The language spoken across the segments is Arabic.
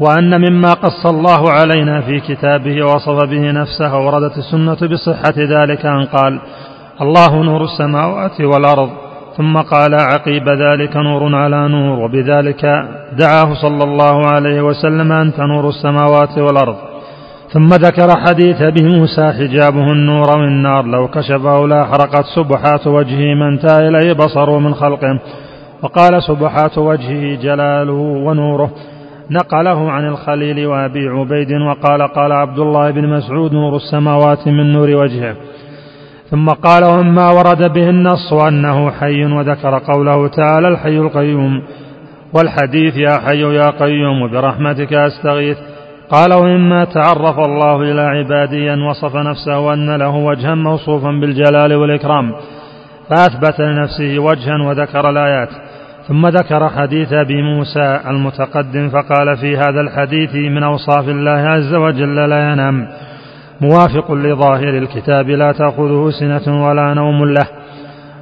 وأن مما قص الله علينا في كتابه ووصف به نفسه وردت السنة بصحة ذلك أن قال الله نور السماوات والأرض. ثم قال عقيب ذلك نور على نور. وبذلك دعاه صلى الله عليه وسلم أنت نور السماوات والأرض. ثم ذكر حديث أبي موسى حجابه النور والنار. لو كشفه لاحرقت سبحات وجهه ما انتهى إليه بصره من خلقه. وقال سبحات وجهه جلاله ونوره. نقله عن الخليل وأبي عبيد وقال قال عبد الله بن مسعود نور السماوات من نور وجهه. ثم قال وما ورد به النص أنه حي وذكر قوله تعالى الحي القيوم والحديث يا حي يا قيوم برحمتك أستغيث. قال وإما تعرف الله إلى عباده أن وصف نفسه أن له وجها موصوفا بالجلال والإكرام. فأثبت لنفسه وجها وذكر الآيات. ثم ذكر حديث أبي موسى المتقدم فقال في هذا الحديث من أوصاف الله عز وجل لا ينام. موافق لظاهر الكتاب لا تأخذه سنة ولا نوم له.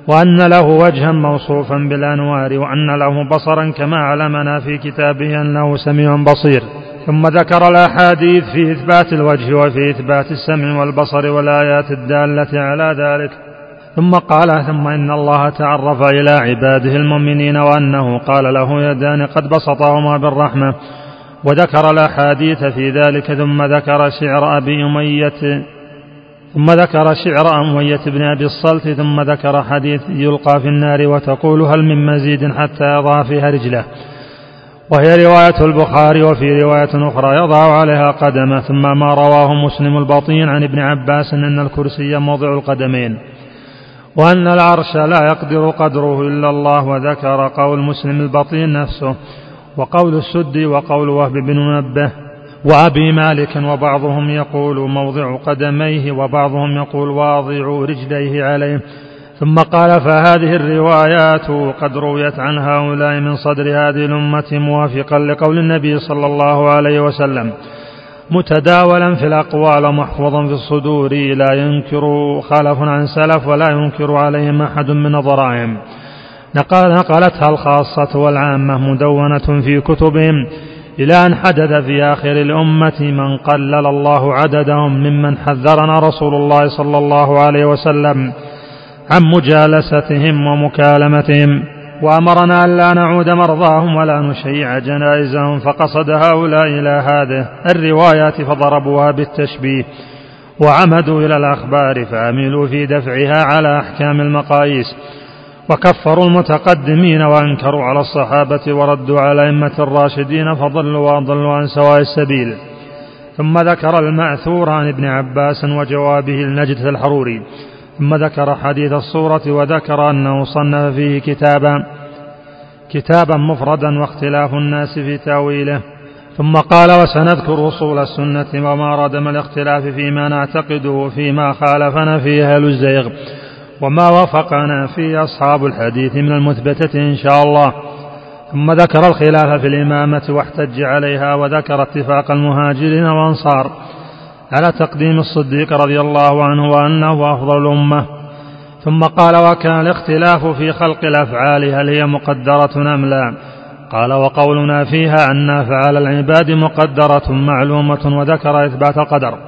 وأن له وجها موصوفا بالأنوار وأن له بصرا كما علمنا في كتابه أنه سميع بصير. ثم ذكر الأحاديث في إثبات الوجه وفي إثبات السمع والبصر والآيات الدالة على ذلك. ثم قال ثم إن الله تعرف إلى عباده المؤمنين وأنه قال له يدان قد بسطهما بالرحمة وذكر الأحاديث في ذلك ثم ذكر شعر أبي أمية ثم ذكر شعر أمية بن أبي الصلت ثم ذكر حديث يلقى في النار وتقول هل من مزيد حتى يضع فيها رجله. وهي رواية البخاري وفي رواية أخرى يضع عليها قدمه ثم ما رواه مسلم البطين عن ابن عباس أن الكرسي موضع القدمين. وأن العرش لا يقدر قدره إلا الله وذكر قول مسلم البطين نفسه وقول السدي وقول وهب بن منبه وأبي مالك وبعضهم يقول موضع قدميه وبعضهم يقول واضع رجليه عليه ثم قال فهذه الروايات قد رويت عن هؤلاء من صدر هذه الأمة موافقا لقول النبي صلى الله عليه وسلم متداولا في الأقوال محفوظا في الصدور لا ينكر خلف عن سلف ولا ينكر عليهم أحد من ضرائهم نقلتها الخاصة والعامة مدونة في كتبهم إلى أن حدث في آخر الأمة من قلل الله عددهم ممن حذرنا رسول الله صلى الله عليه وسلم عن مجالستهم ومكالمتهم. وأمرنا ألا نعود مرضاهم ولا نشيع جنائزهم فقصد هؤلاء إلى هذه الروايات فضربوها بالتشبيه وعمدوا إلى الأخبار فعملوا في دفعها على أحكام المقاييس وكفروا المتقدمين وأنكروا على الصحابة وردوا على أئمة الراشدين فضلوا وأضلوا عن سواء السبيل. ثم ذكر المأثور عن ابن عباس وجوابه النجد الحروري ثم ذكر حديث الصورة وذكر أنه صنف فيه كتابا كتابا مفردا واختلاف الناس في تأويله. ثم قال وسنذكر أصول السنة وما ردم الاختلاف فيما نعتقده فيما خالفنا فيه أهل الزيغ وما وافقنا فيه أصحاب الحديث من المثبتة إن شاء الله. ثم ذكر الخلاف في الإمامة واحتج عليها وذكر اتفاق المهاجرين والأنصار. على تقديم الصديق رضي الله عنه وأنه أفضل الأمة. ثم قال وكان الاختلاف في خلق الأفعال هل هي مقدرة أم لا. قال وقولنا فيها أن أفعال العباد مقدرة معلومة وذكر إثبات القدر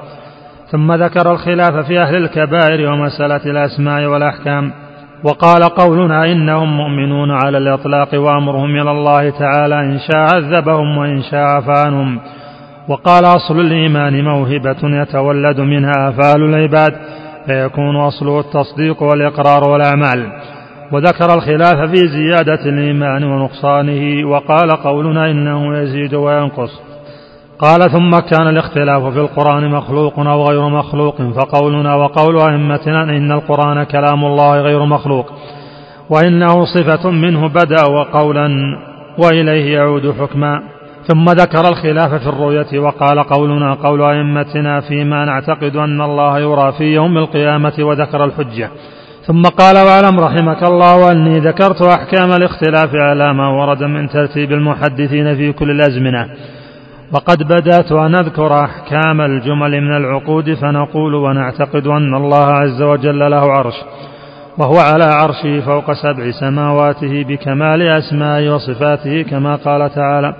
ثم ذكر الخلاف في أهل الكبائر ومسألة الأسماء والأحكام. وقال قولنا إنهم مؤمنون على الإطلاق وأمرهم إلى الله تعالى إن شاء عذبهم وإن شاء عفانهم وقال أصل الإيمان موهبة يتولد منها أفعال العباد فيكون أصله التصديق والإقرار والأعمال. وذكر الخلاف في زيادة الإيمان ونقصانه وقال قولنا إنه يزيد وينقص. قال ثم كان الاختلاف في القرآن مخلوق أو غير مخلوق فقولنا وقول أئمتنا إن القرآن كلام الله غير مخلوق وإنه صفة منه بدأ وقولا وإليه يعود حكما. ثم ذكر الخلاف في الرؤية وقال قولنا قول أئمتنا فيما نعتقد أن الله يرى في يوم القيامة وذكر الحجة. ثم قال واعلم رحمك الله أني ذكرت أحكام الاختلاف على ما ورد من ترتيب المحدثين في كل الأزمنة. وقد بدأت أن أذكر أحكام الجمل من العقود فنقول ونعتقد أن الله عز وجل له عرش وهو على عرشه فوق سبع سماواته بكمال أسمائه وصفاته كما قال تعالى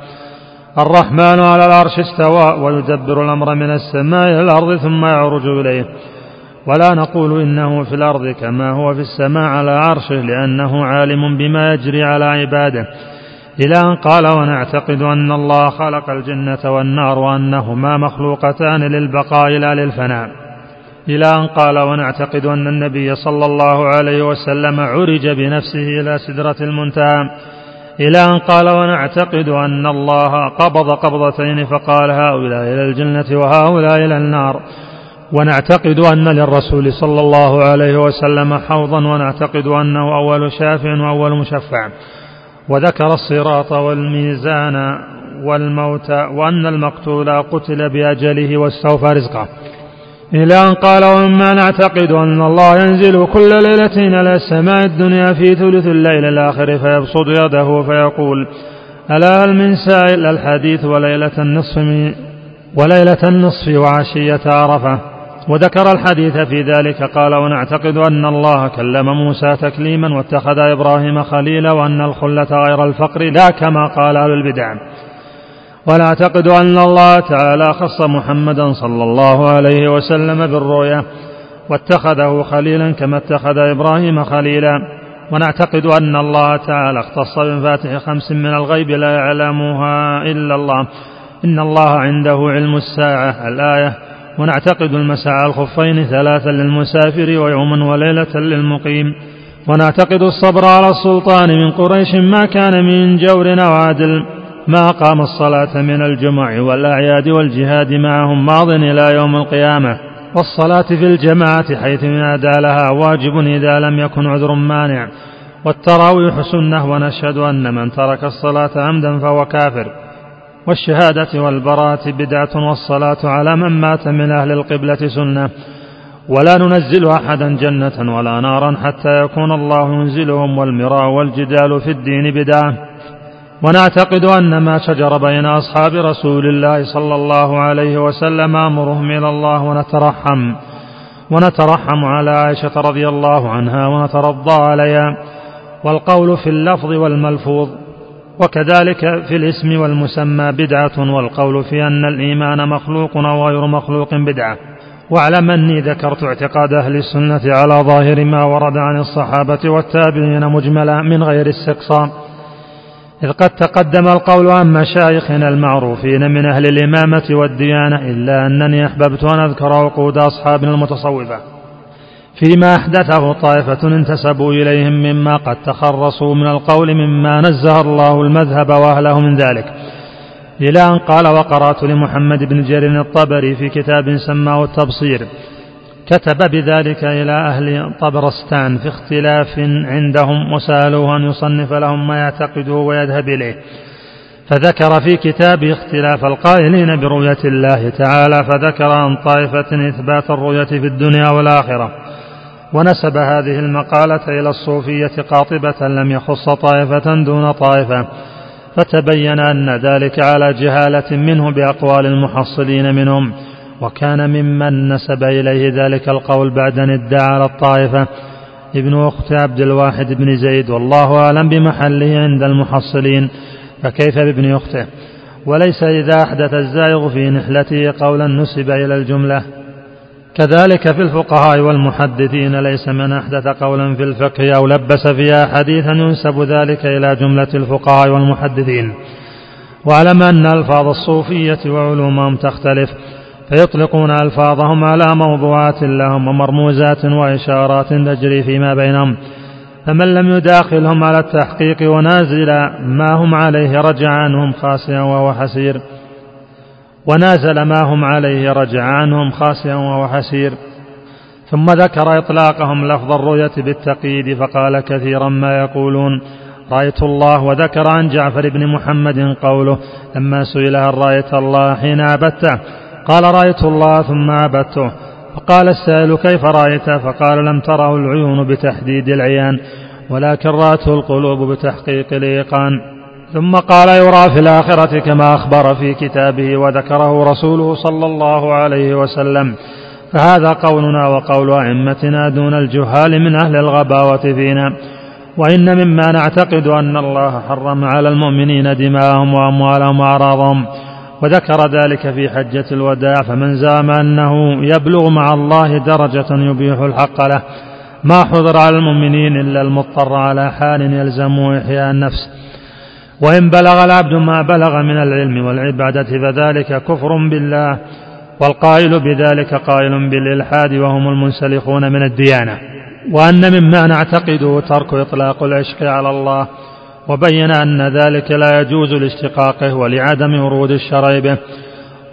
الرحمن على العرش استوى ويدبر الأمر من السماء إلى الأرض ثم يعرج إليه. ولا نقول إنه في الأرض كما هو في السماء على عرشه لأنه عالم بما يجري على عباده. إلى أن قال ونعتقد أن الله خلق الجنة والنار وأنهما مخلوقتان للبقاء لا للفناء. إلى أن قال ونعتقد أن النبي صلى الله عليه وسلم عرج بنفسه إلى سدرة المنتهى. إلى أن قال ونعتقد أن الله قبض قبضتين فقال هؤلاء إلى الجنة وهؤلاء إلى النار. ونعتقد أن للرسول صلى الله عليه وسلم حوضا ونعتقد أنه أول شافع وأول مشفع. وذكر الصراط والميزان والموت وأن المقتول قتل بأجله واستوفى رزقه. إلى أن قال ومما نعتقد أن الله ينزل كل ليلة إلى السماء الدنيا في ثلث الليل الآخر فيبسط يده فيقول ألا هل من سائل الحديث وليلة النصف وليلة النصف وعشية عرفة؟ وذكر الحديث في ذلك قال ونعتقد أن الله كلم موسى تكليما واتخذ إبراهيم خليلا وأن الخلة غير الفقر لا كما قال أهل البدع. ونعتقد أن الله تعالى خص محمدا صلى الله عليه وسلم بالرؤيا واتخذه خليلا كما اتخذ إبراهيم خليلا. ونعتقد أن الله تعالى اختص بمفاتح خمس من الغيب لا يعلمها إلا الله. إن الله عنده علم الساعة الآية. ونعتقد المساء الخفين ثلاثا للمسافر ويوما وليلة للمقيم. ونعتقد الصبر على السلطان من قريش ما كان من جور أو عدل. ما أقام الصلاة من الجمع والأعياد والجهاد معهم ماض إلى يوم القيامة. والصلاة في الجماعة حيث ينادى لها واجب إذا لم يكن عذر مانع. والتراويح سنة ونشهد أن من ترك الصلاة عمدا فهو كافر. والشهادة والبراءة بدعة والصلاة على من مات من أهل القبلة سنة. ولا ننزل أحدا جنة ولا نارا حتى يكون الله ينزلهم والمراء والجدال في الدين بدعة. ونعتقد أن ما شجر بين أصحاب رسول الله صلى الله عليه وسلم أمرهم إلى الله ونترحم ونترحم على عائشة رضي الله عنها ونترضى عليها والقول في اللفظ والملفوظ وكذلك في الاسم والمسمى بدعة والقول في أن الإيمان مخلوق أو غير مخلوق بدعة. واعلم أني ذكرت اعتقاد أهل السنة على ظاهر ما ورد عن الصحابة والتابعين مجملا من غير استقصاء. إذ قد تقدم القول عن مشايخنا المعروفين من أهل الإمامة والديانة إلا أنني أحببت أن أذكر عقود أصحابنا المتصوفة فيما أحدثه طائفة انتسبوا إليهم مما قد تخرصوا من القول مما نزه الله المذهب وأهله من ذلك إلى أن قال وقرأت لمحمد بن جرير الطبري في كتاب سماه التبصير كتب بذلك إلى أهل طبرستان في اختلاف عندهم وسألوه أن يصنف لهم ما يعتقده ويذهب إليه. فذكر في كتابه اختلاف القائلين برؤية الله تعالى فذكر عن طائفة إثبات الرؤية في الدنيا والآخرة. ونسب هذه المقالة إلى الصوفية قاطبة لم يخص طائفة دون طائفة فتبين أن ذلك على جهالة منه بأقوال المحصلين منهم. وكان ممن نسب إليه ذلك القول بعد أن ادعى على الطائفة. ابن أخت عبد الواحد بن زيد والله أعلم بمحله عند المحصلين. فكيف بابن أخته؟ وليس إذا أحدث الزائغ في نحلته قولا نسب إلى الجملة. كذلك في الفقهاء والمحدثين ليس من أحدث قولا في الفقه أو لبس فيها حديثا ينسب ذلك إلى جملة الفقهاء والمحدثين. واعلم أن ألفاظ الصوفية وعلومهم تختلف. فيطلقون ألفاظهم على موضوعات لهم ومرموزات وإشارات تجري فيما بينهم. فمن لم يداخلهم على التحقيق ونازل ما هم عليه رجع عنهم خاسئا وهو حسير. ونازل ما هم عليه رجع عنهم خاسئا وهو حسير. ثم ذكر إطلاقهم لفظ الرؤية بالتقييد فقال كثيرا ما يقولون. رأيت الله وذكر عن جعفر بن محمد قوله لما سئل هل رأيت الله حين عبدته؟ قال رأيت الله ثم عبدته. فقال السائل كيف رأيت؟ فقال لم تره العيون بتحديد العيان ولكن رأته القلوب بتحقيق الإيقان. ثم قال يرى في الآخرة كما أخبر في كتابه وذكره رسوله صلى الله عليه وسلم. فهذا قولنا وقول أئمتنا دون الجهال من أهل الغباوة فينا. وإن مما نعتقد أن الله حرم على المؤمنين دماءهم وأموالهم وأعراضهم. وذكر ذلك في حجة الوداع فمن زعم أنه يبلغ مع الله درجة يبيح الحق له ما حضر على المؤمنين إلا المضطر على حال يلزم إحياء النفس. وإن بلغ العبد ما بلغ من العلم والعبادة فذلك كفر بالله والقائل بذلك قائل بالإلحاد وهم المنسلخون من الديانة. وأن مما نعتقده ترك إطلاق العشق على الله وبين أن ذلك لا يجوز لاشتقاقه ولعدم ورود الشرع به.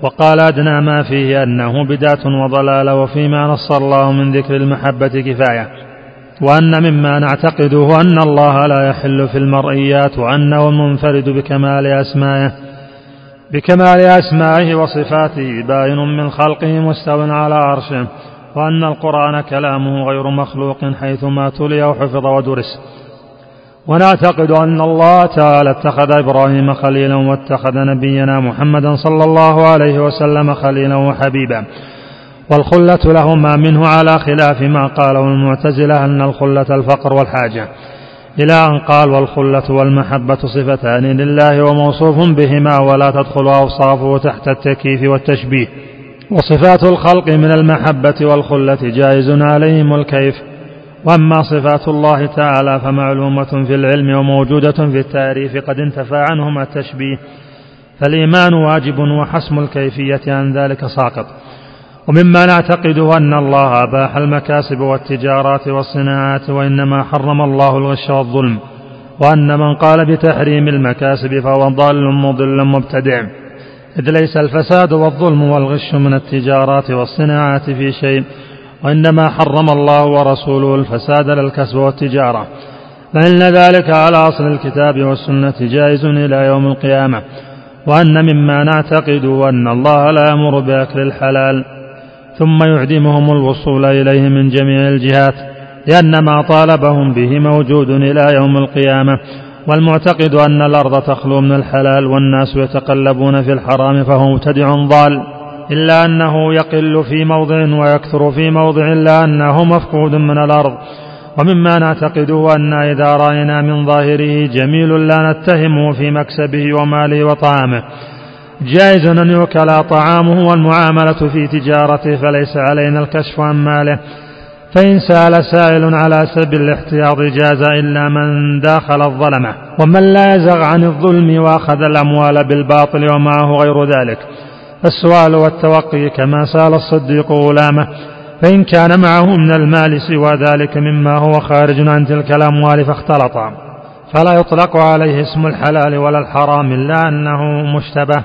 وقال أدنى ما فيه أنه بدعة وضلالة وفيما نص الله من ذكر المحبة كفاية. وأن مما نعتقده أن الله لا يحل في المرئيات وأنه المنفرد بكمال أسمائه. بكمال أسمائه وصفاته باين من خلقه مستو على عرشه. وأن القرآن كلامه غير مخلوق حيثما تلي وحفظ ودرس. ونعتقد أن الله تعالى اتخذ إبراهيم خليلا واتخذ نبينا محمدا صلى الله عليه وسلم خليلا وحبيبا. والخلة لهما منه على خلاف ما قاله المعتزلة أن الخلة الفقر والحاجة. إلى أن قال والخلة والمحبة صفتان لله وموصوف بهما ولا تدخل أوصافه تحت التكييف والتشبيه. وصفات الخلق من المحبة والخلة جائز عليهم الكيف. واما صفات الله تعالى فمعلومة في العلم وموجودة في التعريف قد انتفى عنهما التشبيه فالإيمان واجب وحسم الكيفية عن ذلك ساقط. ومما نعتقده أن الله أباح المكاسب والتجارات والصناعات وإنما حرم الله الغش والظلم وأن من قال بتحريم المكاسب فهو ضال مضل مبتدع. إذ ليس الفساد والظلم والغش من التجارات والصناعات في شيء وإنما حرم الله ورسوله الفساد للكسب والتجارة. فإن ذلك على أصل الكتاب والسنة جائز إلى يوم القيامة. وأن مما نعتقد أن الله لا يأمر بأكل الحلال. ثم يعدمهم الوصول إليه من جميع الجهات. لأن ما طالبهم به موجود إلى يوم القيامة. والمعتقد أن الأرض تخلو من الحلال والناس يتقلبون في الحرام فهو مبتدع ضال. إلا أنه يقل في موضع ويكثر في موضع إلا أنه مفقود من الأرض. ومما نعتقده أن إذا رأينا من ظاهره جميل لا نتهمه في مكسبه وماله وطعامه. جائز أن يوكل طعامه والمعاملة في تجارته فليس علينا الكشف عن ماله. فإن سأل سائل على سبيل الاحتياط جاز إلا من داخل الظلمة. ومن لا يزغ عن الظلم وأخذ الأموال بالباطل ومعه غير ذلك. السؤال والتوقي كما سأل الصديق غلامه فإن كان معه من المال سوى ذلك مما هو خارج عن تلك الأموال فاختلطا فلا يطلق عليه اسم الحلال ولا الحرام إلا أنه مشتبه.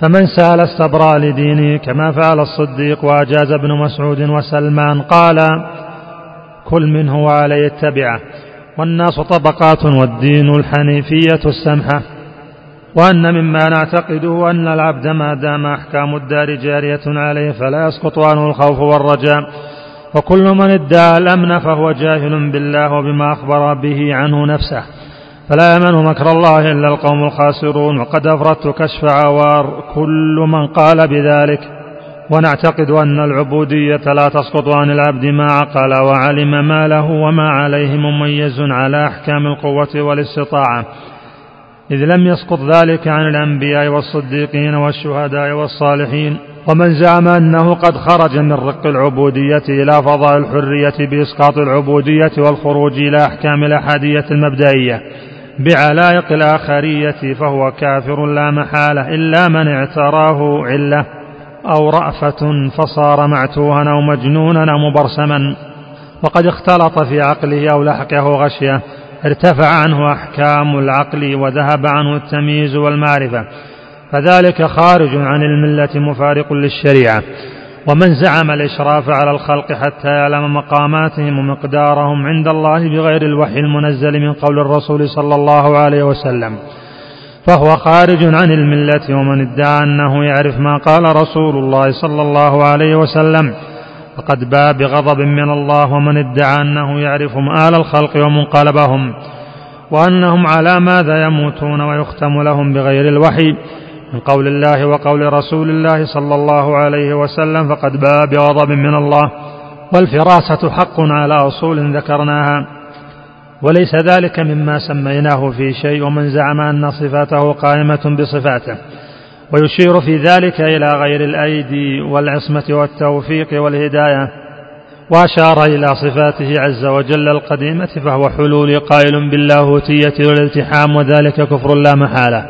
فمن سأل استبرأ لدينه كما فعل الصديق وأجاز ابن مسعود وسلمان قال كل منه وعليه اتبعه والناس طبقات والدين الحنيفية السمحة. وأن مما نعتقده أن العبد ما دام أحكام الدار جارية عليه فلا يسقط عنه الخوف والرجاء. وكل من ادعى الأمن فهو جاهل بالله وبما أخبر به عنه نفسه. فلا يمن مكر الله إلا القوم الخاسرون. وقد أفردت كشف عوار كل من قال بذلك. ونعتقد أن العبودية لا تسقط عن العبد ما عقل وعلم ما له وما عليه مميز على أحكام القوة والاستطاعة. إذ لم يسقط ذلك عن الأنبياء والصديقين والشهداء والصالحين ومن زعم أنه قد خرج من رق العبودية إلى فضاء الحرية بإسقاط العبودية والخروج إلى أحكام الأحادية المبدئية بعلائق الآخرية فهو كافر لا محالة إلا من اعتراه علة أو رأفة فصار معتوها أو مجنونا أو مبرسما وقد اختلط في عقله أو لحقه غشية. ارتفع عنه أحكام العقل وذهب عنه التمييز والمعرفة فذلك خارج عن الملة مفارق للشريعة. ومن زعم الإشراف على الخلق حتى يعلم مقاماتهم ومقدارهم عند الله بغير الوحي المنزل من قول الرسول صلى الله عليه وسلم. فهو خارج عن الملة ومن ادعى أنه يعرف ما قال رسول الله صلى الله عليه وسلم فقد باء بغضب من الله ومن ادعى أنه يعرف مآل الخلق ومنقلبهم وأنهم على ماذا يموتون ويختم لهم بغير الوحي من قول الله وقول رسول الله صلى الله عليه وسلم فقد باء بغضب من الله والفراسة حق على أصول ذكرناها وليس ذلك مما سميناه في شيء ومن زعم أن صفاته قائمة بصفاته ويشير في ذلك إلى غير الأيدي والعصمة والتوفيق والهداية وأشار إلى صفاته عز وجل القديمة فهو حلول قائل باللاهوتية والالتحام وذلك كفر لا محالة.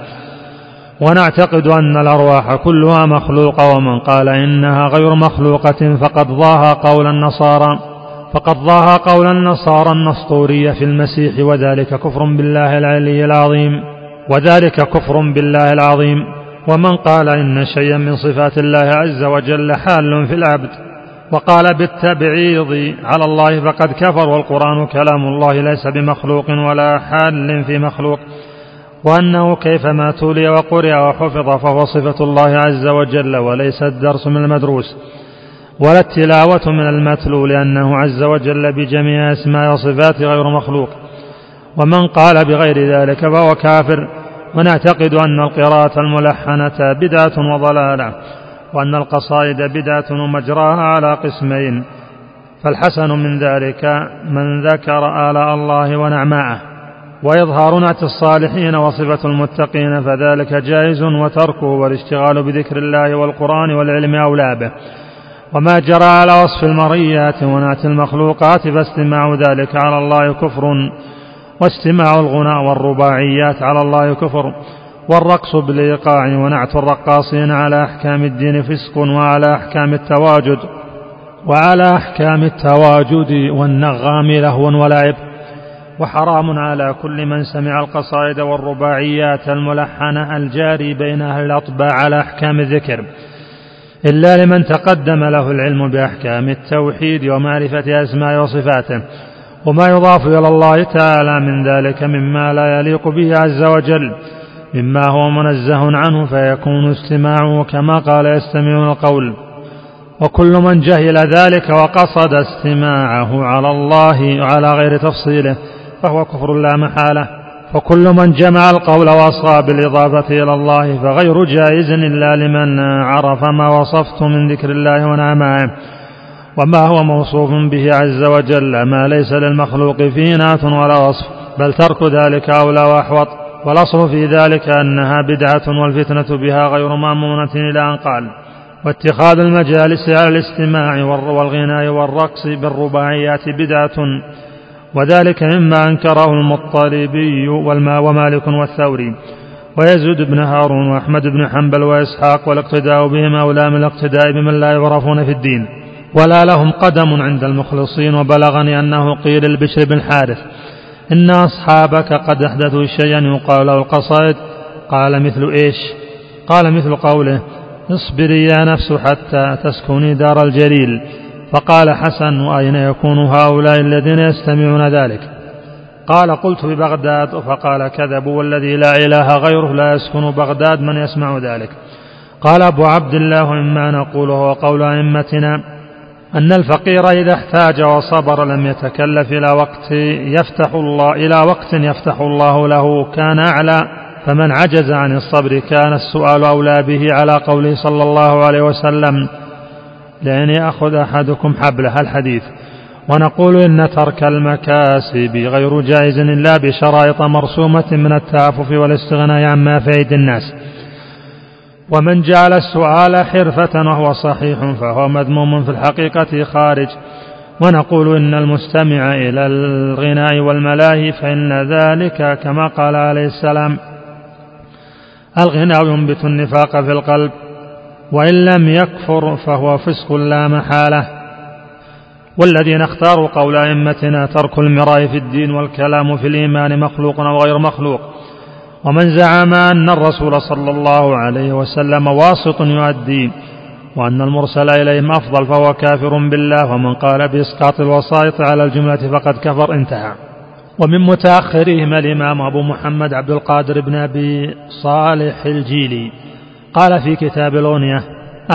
ونعتقد أن الأرواح كلها مخلوقة ومن قال إنها غير مخلوقة فقد ضاها قول النصارى فقد ضاها قول النصارى النسطورية في المسيح وذلك كفر بالله العلي العظيم وذلك كفر بالله العظيم. ومن قال إن شيئا من صفات الله عز وجل حال في العبد وقال بالتبعيض على الله فقد كفر والقرآن كلام الله ليس بمخلوق ولا حال في مخلوق وأنه كيفما تولي وقرئ وحفظ فهو صفة الله عز وجل وليس الدرس من المدروس ولا التلاوة من المتلو لأنه عز وجل بجميع أسماء وصفاته غير مخلوق ومن قال بغير ذلك فهو كافر ونعتقد أن القراءة الملحنة بدعة وضلالة وأن القصائد بدعة ومجراها على قسمين فالحسن من ذلك من ذكر آلاء الله ونعماءه وإظهار نعت الصالحين وصفة المتقين فذلك جائز وتركه والاشتغال بذكر الله والقرآن والعلم أولى به. وما جرى على وصف المريات ونعت المخلوقات فاستماع ذلك على الله كفر واستماع الغناء والرباعيات على الله كفر والرقص بالإيقاع ونعت الرقاصين على أحكام الدين فسق وعلى أحكام التواجد وعلى أحكام التواجد والنغام لهو ولعب وحرام على كل من سمع القصائد والرباعيات الملحنة الجاري بين أهل الأطباع على أحكام الذكر إلا لمن تقدم له العلم بأحكام التوحيد ومعرفة أسماء وصفاته. وما يضاف إلى الله تعالى من ذلك مما لا يليق به عز وجل مما هو منزه عنه فيكون استماعه كما قال يستمعون القول. وكل من جهل ذلك وقصد استماعه على الله على غير تفصيله فهو كفر لا محالة. وكل من جمع القول وأصاب بالإضافة إلى الله فغير جائز إلا لمن عرف ما وصفت من ذكر الله ونعمائه وما هو موصوف به عز وجل ما ليس للمخلوق فيه نعت ولا وصف بل ترك ذلك أولى وأحوط. والأصل في ذلك أنها بدعة والفتنة بها غير مأمونة إلى أن قال واتخاذ المجالس على الاستماع والغناء والرقص بالرباعيات بدعة. وذلك مما أنكره المطالبي ومالك والثوري. ويزيد بن هارون وأحمد بن حنبل وإسحاق والاقتداء بهم أولى من الاقتداء بمن لا يعرفون في الدين. ولا لهم قدم عند المخلصين. وبلغني أنه قيل البشر بن حارث إن أصحابك قد أحدثوا شيئا يقال له القصائد. قال مثل إيش؟ قال مثل قوله اصبري يا نفس حتى تسكني دار الجليل. فقال حسن وأين يكون هؤلاء الذين يستمعون ذلك؟ قال قلت ببغداد. فقال كذبوا والذي لا إله غيره لا يسكن بغداد من يسمع ذلك. قال أبو عبد الله مما نقوله وقول أئمتنا أن الفقير إذا احتاج وصبر لم يتكلف إلى وقت يفتح الله إلى وقت يفتح الله له كان أعلى فمن عجز عن الصبر كان السؤال أولى به على قوله صلى الله عليه وسلم. لأن يأخذ أحدكم حبله الحديث. ونقول إن ترك المكاسب غير جائز إلا بشرائط مرسومة من التعفف والاستغناء عما في أيدي الناس. ومن جعل السؤال حرفة وهو صحيح فهو مذموم في الحقيقة خارج. ونقول إن المستمع إلى الغناء والملاهي فإن ذلك كما قال عليه السلام الغناء ينبت النفاق في القلب وإن لم يكفر فهو فسق لا محالة. والذين اختاروا قول أئمتنا ترك المراء في الدين والكلام في الإيمان مخلوق أو غير مخلوق ومن زعم أن الرسول صلى الله عليه وسلم واسط يؤدي وأن المرسل إليهم أفضل فهو كافر بالله ومن قال بإسقاط الوسائط على الجملة فقد كفر انتهى. ومن متأخرهم الإمام أبو محمد عبد القادر بن أبي صالح الجيلي. قال في كتاب الأغنية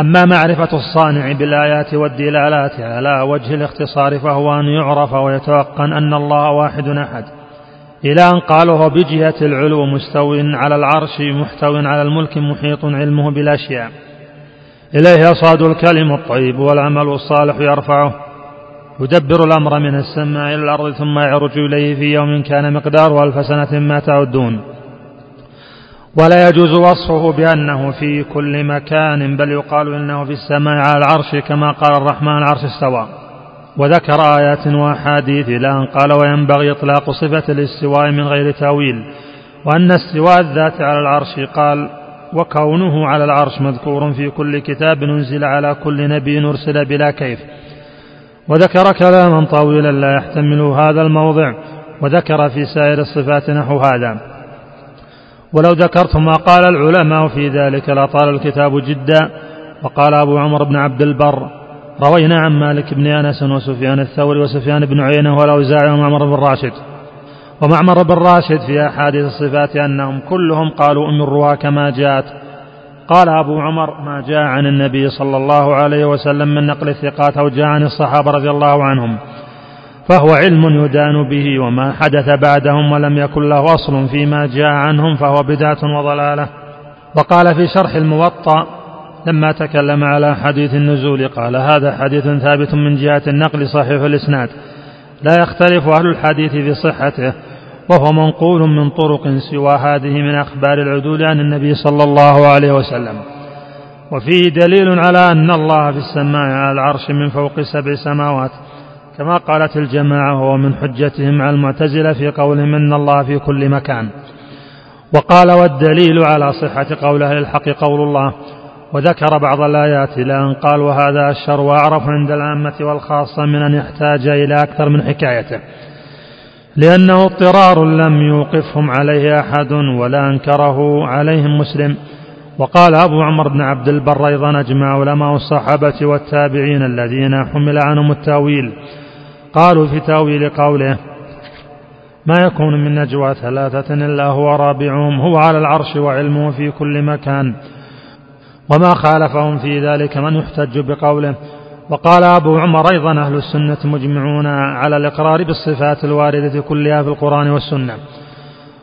أما معرفة الصانع بالآيات والدلالات على وجه الاختصار فهو أن يعرف ويتوقن أن الله واحد أحد. إلى أن قال وهو بجهة العلو مستو على العرش محتو على الملك محيط علمه بالأشياء إليه يصعد الكلم الطيب والعمل الصالح يرفعه. يدبر الأمر من السماء إلى الأرض ثم يعرج إليه في يوم كان مقداره ألف سنة ما تعدون. ولا يجوز وصفه بأنه في كل مكان بل يقال إنه في السماء على العرش كما قال الرحمن العرش استوى. وذكر آيات وأحاديث إلى أن قال وينبغي إطلاق صفة الاستواء من غير تأويل وأن استواء الذات على العرش قال وكونه على العرش مذكور في كل كتاب أنزل على كل نبي أرسل بلا كيف وذكر كلاما طويلا لا يحتمل هذا الموضع وذكر في سائر الصفات نحو هذا. ولو ذكرت ما قال العلماء في ذلك لطال الكتاب جدا وقال أبو عمر بن عبد البر روينا عن مالك بن أنس وسفيان الثوري وسفيان بن عيينة والأوزاعي ومعمر بن راشد. ومعمر بن راشد في أحاديث الصفات أنهم كلهم قالوا أمروها كما جاءت. قال أبو عمر ما جاء عن النبي صلى الله عليه وسلم من نقل الثقات أو جاء عن الصحابة رضي الله عنهم. فهو علم يدان به وما حدث بعدهم ولم يكن له أصل فيما جاء عنهم فهو بدعة وضلالة. وقال في شرح الموطأ لما تكلم على حديث النزول قال هذا حديث ثابت من جهة النقل صحيح الإسناد. لا يختلف أهل الحديث في صحته وهو منقول من طرق سوى هذه من أخبار العدول عن النبي صلى الله عليه وسلم. وفيه دليل على أن الله في السماء على العرش من فوق سبع سماوات كما قالت الجماعة وهو من حجتهم على المعتزلة في قولهم أن الله في كل مكان. وقال والدليل على صحة قول أهل الحق قول الله وذكر بعض الآيات إلى أن قال وهذا أشهر وأعرف عند العامة والخاصة من أن يحتاج إلى أكثر من حكايته. لأنه اضطرار لم يوقفهم عليه أحد ولا أنكره عليهم مسلم. وقال أبو عمر بن عبد البر أيضا أجمع علماء الصحابة والتابعين الذين حمل عنهم التأويل. قالوا في تأويل قوله ما يكون من نجوى ثلاثة إلا هو رابعهم هو على العرش وعلمه في كل مكان. وما خالفهم في ذلك من يحتج بقوله. وقال أبو عمر أيضا أهل السنة مجمعون على الإقرار بالصفات الواردة كلها في القرآن والسنة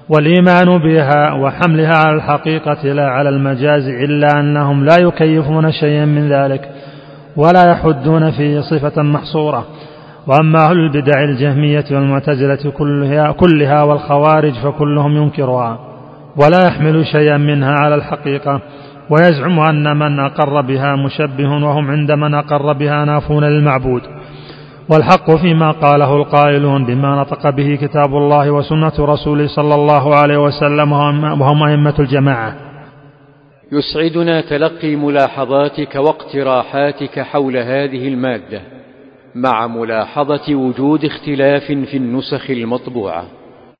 والإيمان بها وحملها على الحقيقة لا على المجاز إلا أنهم لا يكيفون شيئا من ذلك ولا يحدون فيه صفة محصورة. وأما أهل البدع الجهمية والمعتزلة كلها, كلها والخوارج فكلهم ينكرها ولا يحمل شيئا منها على الحقيقة. ويزعم أن من أقر بها مشبه وهم عند من أقر بها نافون للمعبود. والحق فيما قاله القائلون بما نطق به كتاب الله وسنة رسوله صلى الله عليه وسلم وهم أئمة الجماعة. يسعدنا تلقي ملاحظاتك واقتراحاتك حول هذه المادة مع ملاحظة وجود اختلاف في النسخ المطبوعة.